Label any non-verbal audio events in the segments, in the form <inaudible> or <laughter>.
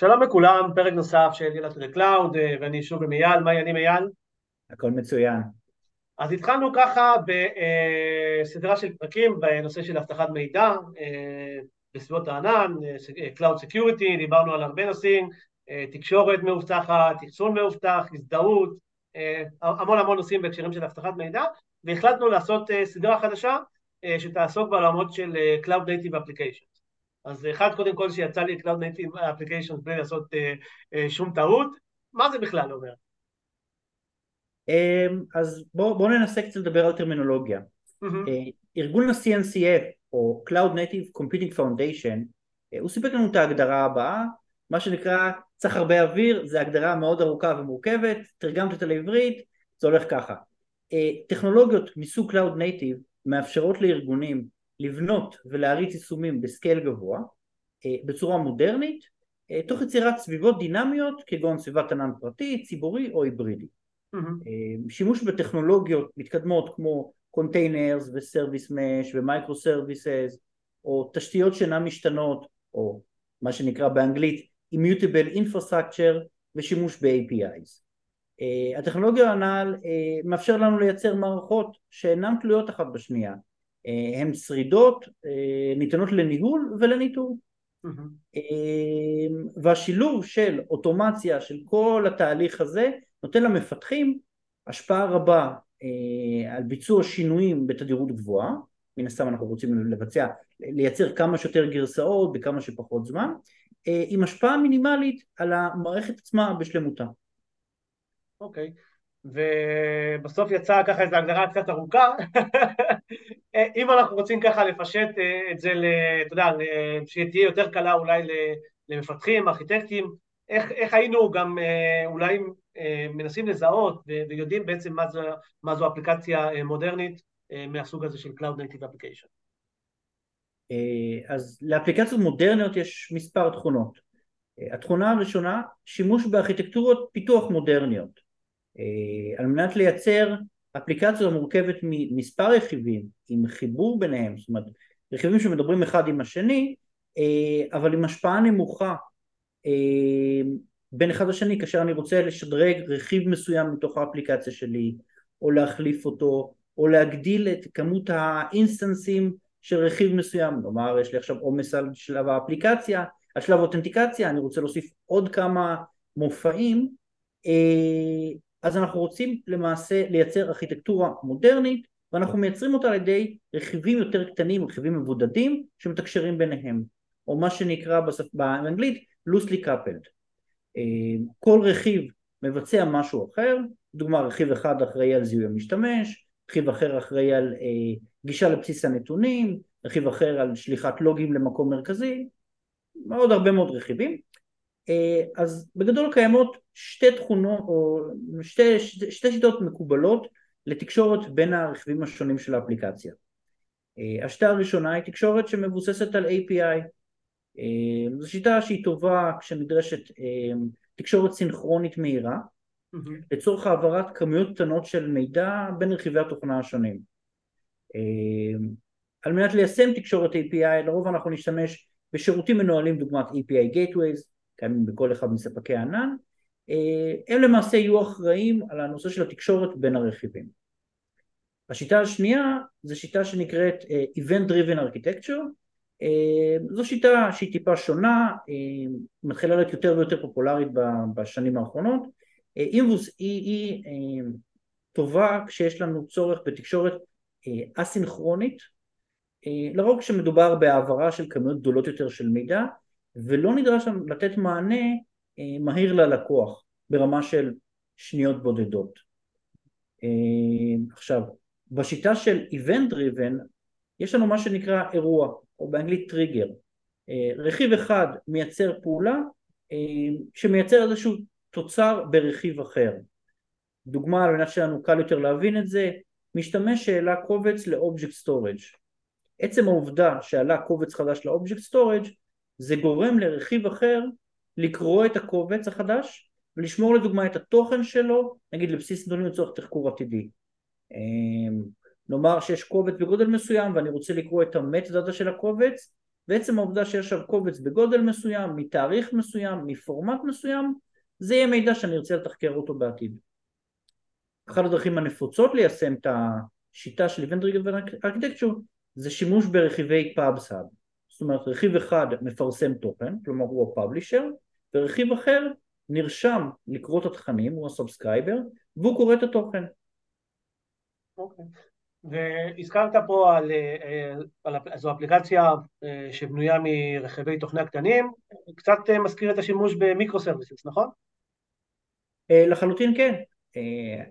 שלום לכולם, פרק נוסף של ילד לקלאוד, ואני שוב עם אייל, מה העניינים אייל? הכל מצוין. אז התחלנו ככה בסדרה של פרקים בנושא של אבטחת מידע בסביבות הענן, Cloud Security, דיברנו על הרבה נושאים, תקשורת מאובטחת, אחסון מאובטח, הזדהות, המון המון נושאים בהקשרים של אבטחת מידע, והחלטנו לעשות סדרה חדשה שתעסוק בעולמות של Cloud Native Applications. אז אחד קודם כל שיצא לי Cloud Native Applications בלי לעשות שום טעות, מה זה בכלל אומר? אז בואו בוא ננסה קצת לדבר על טרמינולוגיה. Mm-hmm. ארגון ה-CNCF או Cloud Native Computing Foundation הוא סיפק לנו את ההגדרה הבאה, מה שנקרא צריך הרבה אוויר, זו הגדרה מאוד ארוכה ומורכבת, תרגמת אותה לעברית, זה הולך ככה. טכנולוגיות מסוג Cloud Native מאפשרות לארגונים לבנות ולהריץ יישומים ב scale גבוה בצורה מודרנית תוך יצירת סביבות דינמיות כגון סביבת ענן פרטי, ציבורי או היברידי. Mm-hmm. שימוש בטכנולוגיות מתקדמות כמו containers ו service mesh ו micro services או תשתיות שאינן משתנות או מה שנקרא באנגלית Immutable Infrastructure ושימוש ב-APIs. הטכנולוגיה הנ"ל מאפשר לנו לייצר מערכות שאינן תלויות אחת בשנייה הן שרידות, ניתנות לניהול ולניטור. Mm-hmm. והשילוב של אוטומציה של כל התהליך הזה נותן למפתחים השפעה רבה על ביצוע שינויים בתדירות גבוהה, מן הסתם אנחנו רוצים לבצע, לייצר כמה שיותר גרסאות בכמה שפחות זמן, עם השפעה מינימלית על המערכת עצמה בשלמותה. אוקיי. Okay. ובסוף יצאה ככה איזו הגדרה קצת ארוכה, <laughs> אם אנחנו רוצים ככה לפשט את זה, אתה יודע, שתהיה יותר קלה אולי למפתחים, ארכיטקטים, איך, איך היינו גם אולי מנסים לזהות ויודעים בעצם מה זו, מה זו אפליקציה מודרנית מהסוג הזה של Cloud Native Application. אז לאפליקציות מודרניות יש מספר תכונות. התכונה הראשונה, שימוש בארכיטקטורות פיתוח מודרניות. על מנת לייצר אפליקציה מורכבת ממספר רכיבים עם חיבור ביניהם, זאת אומרת רכיבים שמדברים אחד עם השני אבל עם השפעה נמוכה בין אחד לשני כאשר אני רוצה לשדרג רכיב מסוים מתוך האפליקציה שלי או להחליף אותו או להגדיל את כמות האינסטנסים של רכיב מסוים, כלומר יש לי עכשיו עומס על שלב האפליקציה, על שלב האותנטיקציה, אני רוצה להוסיף עוד כמה מופעים אז אנחנו רוצים למעשה לייצר ארכיטקטורה מודרנית ואנחנו מייצרים אותה על ידי רכיבים יותר קטנים, רכיבים מבודדים שמתקשרים ביניהם. או מה שנקרא בשפ... באנגלית loosely coupled. כל רכיב מבצע משהו אחר, דוגמה רכיב אחד אחראי על זיהוי המשתמש, רכיב אחר אחראי על אה, גישה לבסיס הנתונים, רכיב אחר על שליחת לוגים למקום מרכזי, מאוד הרבה מאוד רכיבים אז בגדול קיימות שתי תכונות או שתי, שתי, שתי שיטות מקובלות לתקשורת בין הרכיבים השונים של האפליקציה. השיטה הראשונה היא תקשורת שמבוססת על API. זו שיטה שהיא טובה כשנדרשת תקשורת סינכרונית מהירה mm-hmm. לצורך העברת כמויות קטנות של מידע בין רכיבי התוכנה השונים. על מנת ליישם תקשורת API לרוב אנחנו נשתמש בשירותים מנוהלים דוגמת API Gateways קיימים בכל אחד מספקי הענן, הם למעשה יהיו אחראים על הנושא של התקשורת בין הרכיבים. השיטה השנייה זו שיטה שנקראת Event Driven Architecture, זו שיטה שהיא טיפה שונה, מתחילה להיות יותר ויותר פופולרית בשנים האחרונות, היא, היא, היא טובה כשיש לנו צורך בתקשורת אסינכרונית, לרוב כשמדובר בהעברה של כמויות גדולות יותר של מידע ולא נדרש לתת מענה מהיר ללקוח ברמה של שניות בודדות. עכשיו, בשיטה של Event Driven יש לנו מה שנקרא אירוע, או באנגלית טריגר. רכיב אחד מייצר פעולה שמייצר איזשהו תוצר ברכיב אחר. דוגמה על מנת שלנו קל יותר להבין את זה, משתמש שהעלה קובץ ל object storage. עצם העובדה שעלה קובץ חדש ל object storage זה גורם לרכיב אחר לקרוא את הקובץ החדש ולשמור לדוגמה את התוכן שלו, נגיד לבסיס נתונים לצורך תחקור עתידי. אמ, נאמר שיש קובץ בגודל מסוים ואני רוצה לקרוא את ה metadata של הקובץ, ועצם העובדה שיש עכשיו קובץ בגודל מסוים, מתאריך מסוים, מפורמט מסוים, זה יהיה מידע שאני ארצה לתחקר אותו בעתיד. אחת הדרכים הנפוצות ליישם את השיטה של Event Driven Architecture זה שימוש ברכיבי PubSub. זאת אומרת רכיב אחד מפרסם תוכן, כלומר הוא ה publisher, ורכיב אחר נרשם לקרוא את התכנים, הוא ה subscriber, והוא קורא את התוכן. אוקיי. והזכרת פה על, אה, על, על זה שאפליקציה אה, שבנויה מרכיבי תוכנה קטנים, קצת אה, מזכיר את השימוש ב micro services, נכון? לחלוטין כן.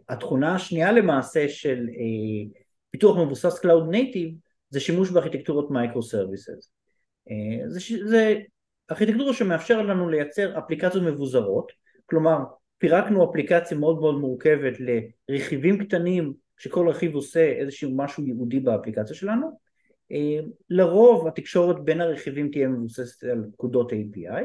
התכונה השנייה למעשה של פיתוח מבוסס Cloud Native זה שימוש בארכיטקטורות micro services. זה, זה ארכיטקטורה שמאפשרת לנו לייצר אפליקציות מבוזרות, כלומר פירקנו אפליקציה מאוד מאוד מורכבת לרכיבים קטנים שכל רכיב עושה איזשהו משהו ייעודי באפליקציה שלנו. אה, לרוב התקשורת בין הרכיבים תהיה מבוססת על פקודות API.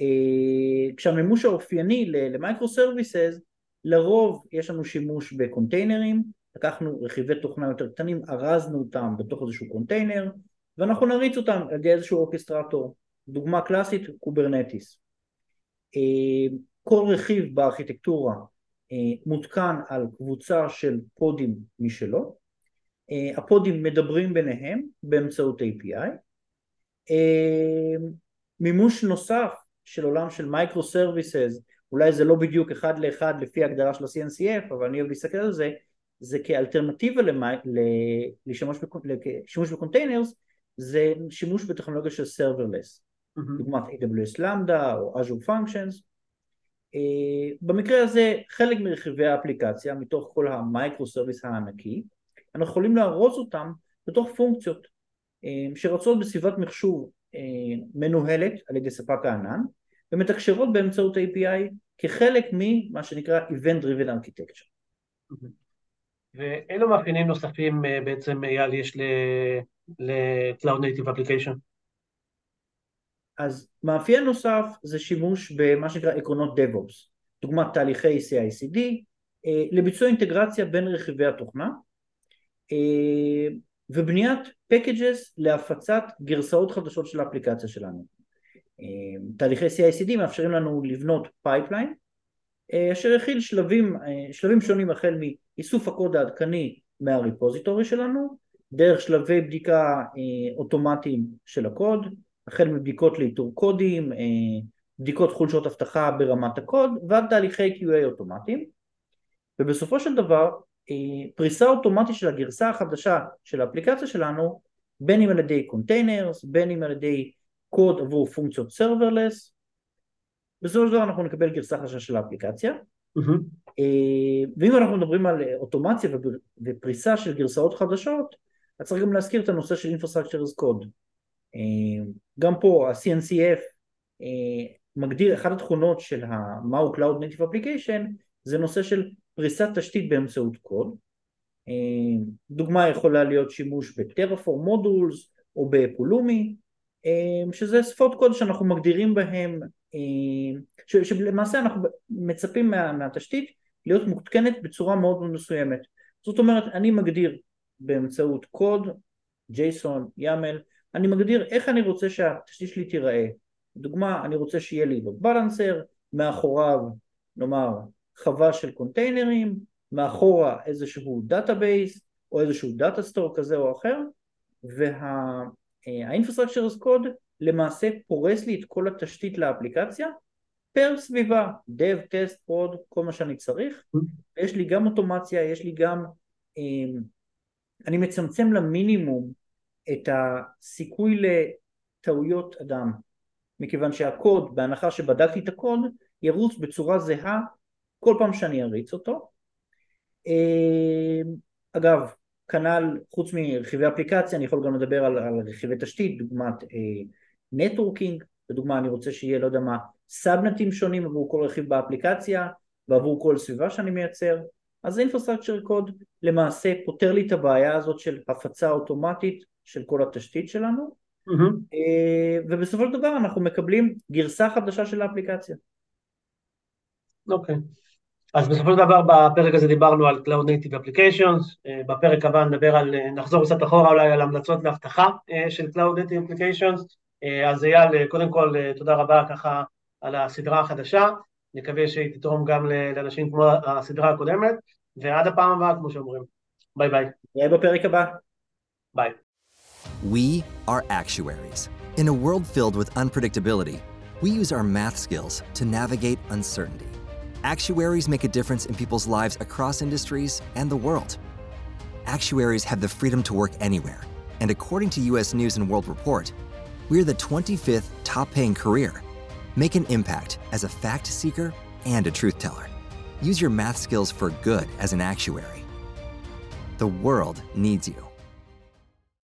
אה, כשהמימוש האופייני ל micro services, לרוב יש לנו שימוש בקונטיינרים, לקחנו רכיבי תוכנה יותר קטנים, ארזנו אותם בתוך איזשהו קונטיינר, ואנחנו נריץ אותם על ידי איזשהו orchestrator. דוגמה קלאסית, Kubernetes. אה, כל רכיב בארכיטקטורה אה, מותקן על קבוצה של פודים משלו, אה, הפודים מדברים ביניהם באמצעות API, מימוש נוסף של עולם של microservices, אולי זה לא בדיוק אחד לאחד לפי ההגדרה של ה-CNCF, אבל אני אוהב להסתכל על זה, זה כאלטרנטיבה לשימוש ב containers, זה שימוש בטכנולוגיה של serverless, mm-hmm. דוגמת AWS Lambda או Azure Functions, אה, במקרה הזה חלק מרכיבי האפליקציה מתוך כל ה microservice הענקי אנחנו יכולים לארוז אותם בתוך פונקציות אה, שרצות בסביבת מחשוב אה, מנוהלת על ידי ספק הענן ומתקשרות באמצעות API כחלק ממה שנקרא Event Driven Architecture. ואילו מאפיינים נוספים בעצם אייל יש ל-Cloud Native Application? אז מאפיין נוסף זה שימוש במה שנקרא עקרונות DevOps, דוגמת תהליכי CI/CD אה, לביצוע אינטגרציה בין רכיבי התוכנה אה, ובניית packages להפצת גרסאות חדשות של האפליקציה שלנו. אה, תהליכי CI/CD מאפשרים לנו לבנות pipeline אשר יכיל שלבים, שלבים שונים החל מאיסוף הקוד העדכני מה repository שלנו דרך שלבי בדיקה אוטומטיים של הקוד החל מבדיקות לאיתור קודים, אה, בדיקות חולשות אבטחה ברמת הקוד ועד תהליכי QA אוטומטיים. ובסופו של דבר אה, פריסה אוטומטית של הגרסה החדשה של האפליקציה שלנו בין אם על ידי containers, בין אם על ידי קוד עבור פונקציות serverless בסופו של דבר אנחנו נקבל גרסה חדשה של האפליקציה mm-hmm. ואם אנחנו מדברים על אוטומציה ופריסה של גרסאות חדשות אז צריך גם להזכיר את הנושא של Infrastructure as Code אה, גם פה ה-CNCF אה, מגדיר, אחת התכונות של מהו Cloud Native Application זה נושא של פריסת תשתית באמצעות קוד. אה, דוגמה יכולה להיות שימוש בטרפורם מודולס או בפולומי, שזה שפות קוד שאנחנו מגדירים בהם, שלמעשה אנחנו מצפים מה, מהתשתית להיות מותקנת בצורה מאוד מסוימת. זאת אומרת, אני מגדיר באמצעות קוד, JSON, YAML, אני מגדיר איך אני רוצה שהתשתית שלי תיראה. דוגמה, אני רוצה שיהיה לי load balancer, מאחוריו נאמר חווה של קונטיינרים, מאחורה איזשהו database או איזשהו data store כזה או אחר, וה-infrastructure as code למעשה פורס לי את כל התשתית לאפליקציה פר סביבה, dev, test, prod, כל מה שאני צריך, יש לי גם אוטומציה, יש לי גם, אה, אני מצמצם למינימום את הסיכוי לטעויות אדם מכיוון שהקוד, בהנחה שבדקתי את הקוד, ירוץ בצורה זהה כל פעם שאני אריץ אותו. אה, אגב, כנ"ל, חוץ מרכיבי אפליקציה, אני יכול גם לדבר על, על רכיבי תשתית, דוגמת אה, networking, לדוגמה אני רוצה שיהיה לא יודע מה סאבנטים שונים עבור כל רכיב באפליקציה ועבור כל סביבה שאני מייצר אז infrastructure code למעשה פותר לי את הבעיה הזאת של הפצה אוטומטית של כל התשתית שלנו mm-hmm. ובסופו של דבר אנחנו מקבלים גרסה חדשה של האפליקציה. אוקיי. Okay. אז בסופו של דבר בפרק הזה דיברנו על Cloud Native Applications, אה, בפרק הבא נדבר על, אה, נחזור קצת אחורה אולי על המלצות ואבטחה של Cloud Native Applications, אז אייל, קודם כל תודה רבה ככה על הסדרה החדשה, נקווה שהיא תתרום גם לאנשים כמו הסדרה הקודמת, ועד הפעם הבאה כמו שאומרים. ביי ביי. נהיה בפרק הבא. ביי. We are actuaries. In a world filled with unpredictability, we use our math skills to navigate uncertainty. Actuaries make a difference in people's lives across industries and the world. Actuaries have the freedom to work anywhere, and according to US News and World Report, we're the 25th top paying career. Make an impact as a fact seeker and a truth teller. Use your math skills for good as an actuary. The world needs you.